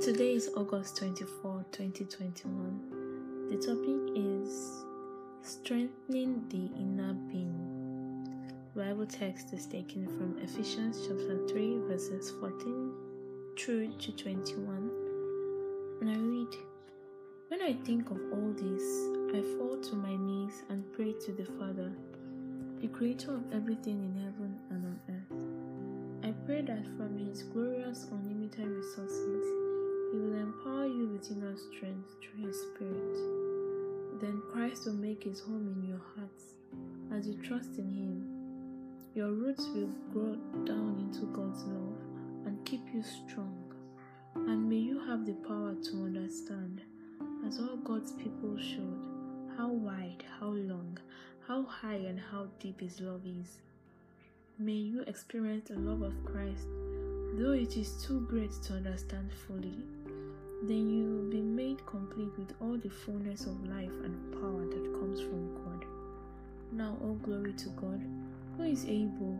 Today is August 24, 2021. The topic is Strengthening the Inner Being. Bible text is taken from Ephesians chapter 3, verses 14 through to 21. And I read When I think of all this, I fall to my knees and pray to the Father, the creator of everything in heaven and on earth. I pray that from his glorious, unlimited resources, he will empower you with inner strength through His Spirit. Then Christ will make His home in your hearts as you trust in Him. Your roots will grow down into God's love and keep you strong. And may you have the power to understand, as all God's people should, how wide, how long, how high, and how deep His love is. May you experience the love of Christ though it is too great to understand fully, then you will be made complete with all the fullness of life and power that comes from God. Now, all glory to God, who is able,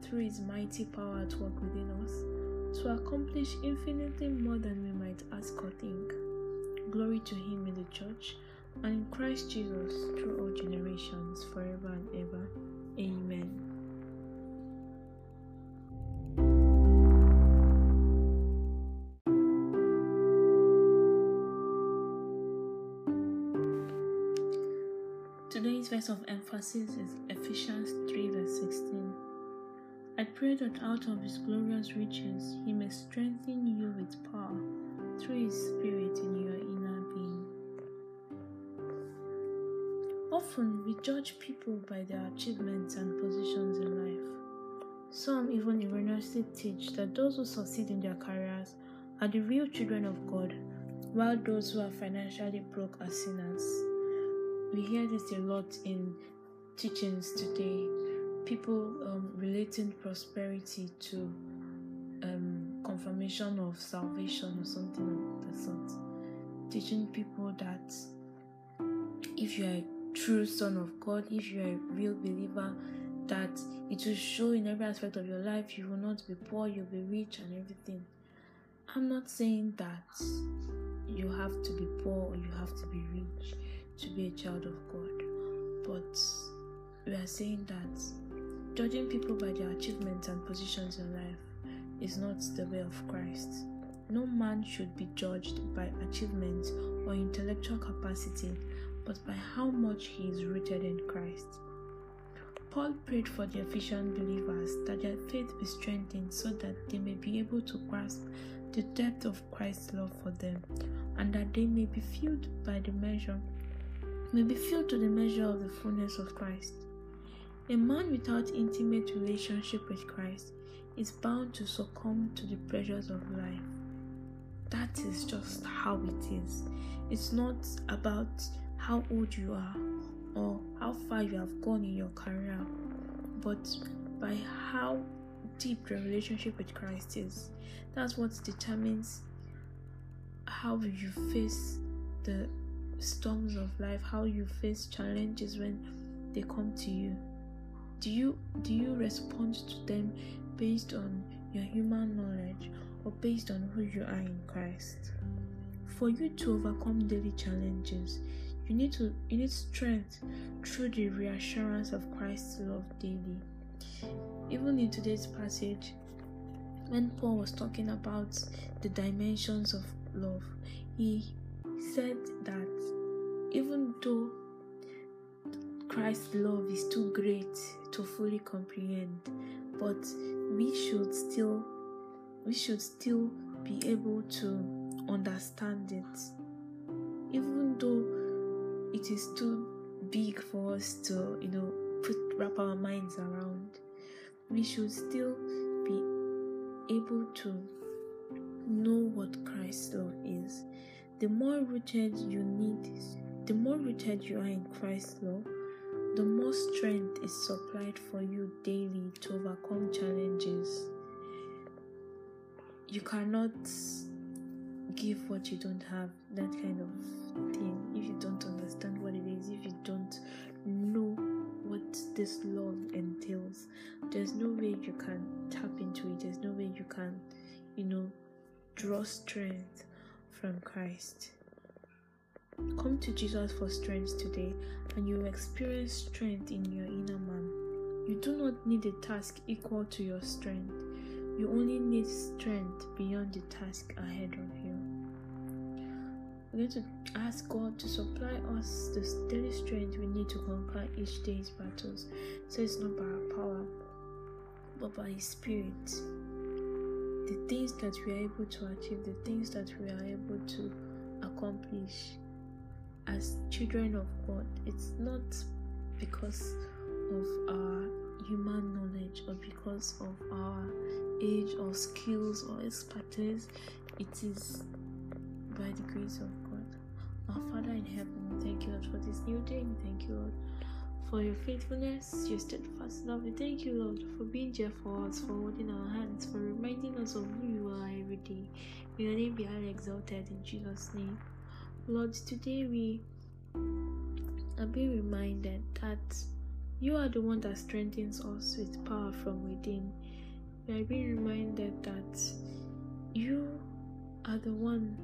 through his mighty power at work within us, to accomplish infinitely more than we might ask or think. Glory to him in the church and in Christ Jesus through all generations, forever and ever. Verse of emphasis is Ephesians 3, verse 16. I pray that out of his glorious riches he may strengthen you with power through his Spirit in your inner being. Often we judge people by their achievements and positions in life. Some even erroneously teach that those who succeed in their careers are the real children of God, while those who are financially broke are sinners. We hear this a lot in teachings today. People um, relating prosperity to um, confirmation of salvation or something of the sort. Teaching people that if you are a true son of God, if you are a real believer, that it will show in every aspect of your life. You will not be poor, you'll be rich, and everything. I'm not saying that you have to be poor or you have to be rich be a child of God. But we are saying that judging people by their achievements and positions in life is not the way of Christ. No man should be judged by achievements or intellectual capacity, but by how much he is rooted in Christ. Paul prayed for the Ephesian believers that their faith be strengthened so that they may be able to grasp the depth of Christ's love for them and that they may be filled by the measure may be filled to the measure of the fullness of Christ. A man without intimate relationship with Christ is bound to succumb to the pressures of life. That is just how it is. It's not about how old you are or how far you have gone in your career, but by how deep your relationship with Christ is. That's what determines how you face the storms of life, how you face challenges when they come to you. Do you do you respond to them based on your human knowledge or based on who you are in Christ? For you to overcome daily challenges, you need to you need strength through the reassurance of Christ's love daily. Even in today's passage, when Paul was talking about the dimensions of love, he said that even though Christ's love is too great to fully comprehend, but we should still we should still be able to understand it. Even though it is too big for us to, you know, put wrap our minds around, we should still be able to know what Christ's love is. The more rooted you need the more rooted you are in Christ's love, the more strength is supplied for you daily to overcome challenges. You cannot give what you don't have, that kind of thing, if you don't understand what it is, if you don't know what this love entails. There's no way you can tap into it, there's no way you can, you know, draw strength from Christ. Come to Jesus for strength today, and you will experience strength in your inner man. You do not need a task equal to your strength. You only need strength beyond the task ahead of you. We're going to ask God to supply us the daily strength we need to conquer each day's battles. So it's not by our power, but by His Spirit. The things that we are able to achieve, the things that we are able to accomplish as children of God, it's not because of our human knowledge or because of our age or skills or expertise, it is by the grace of God. Our Father in heaven, thank you, Lord, for this new day. Thank you, Lord, for your faithfulness, your steadfast love. We thank you, Lord, for being there for us, for holding our hands, for reminding us of who you are every day. May your name be highly exalted in Jesus' name. Lord, today we are being reminded that you are the one that strengthens us with power from within. We are being reminded that you are the one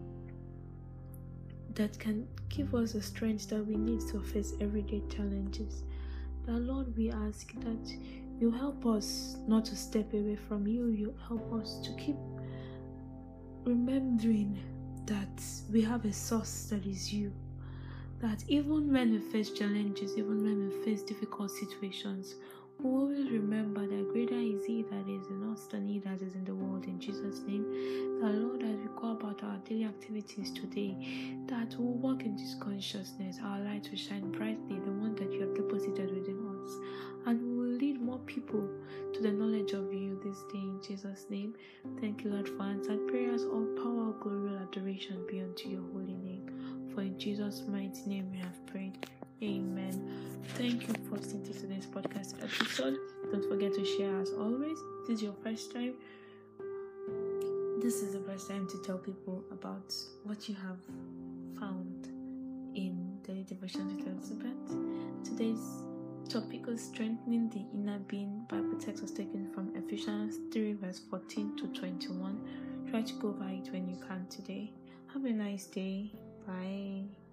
that can give us the strength that we need to face everyday challenges. That Lord, we ask that you help us not to step away from you, you help us to keep remembering that we have a source that is you. That even when we face challenges, even when we face difficult situations, we always remember that people to the knowledge of you this day. In Jesus' name, thank you, Lord, for answered prayers. All power, glory, and adoration be unto your holy name. For in Jesus' mighty name we have prayed. Amen. Thank you for listening to today's podcast episode. Don't forget to share as always. This is your first time. This is the first time to tell people about what you have found in daily devotions with Elizabeth. Today's topic was strengthening the inner being. Bible text was taken from Ephesians 3 verse 14 to 21. Try to go by it when you can today. Have a nice day. Bye.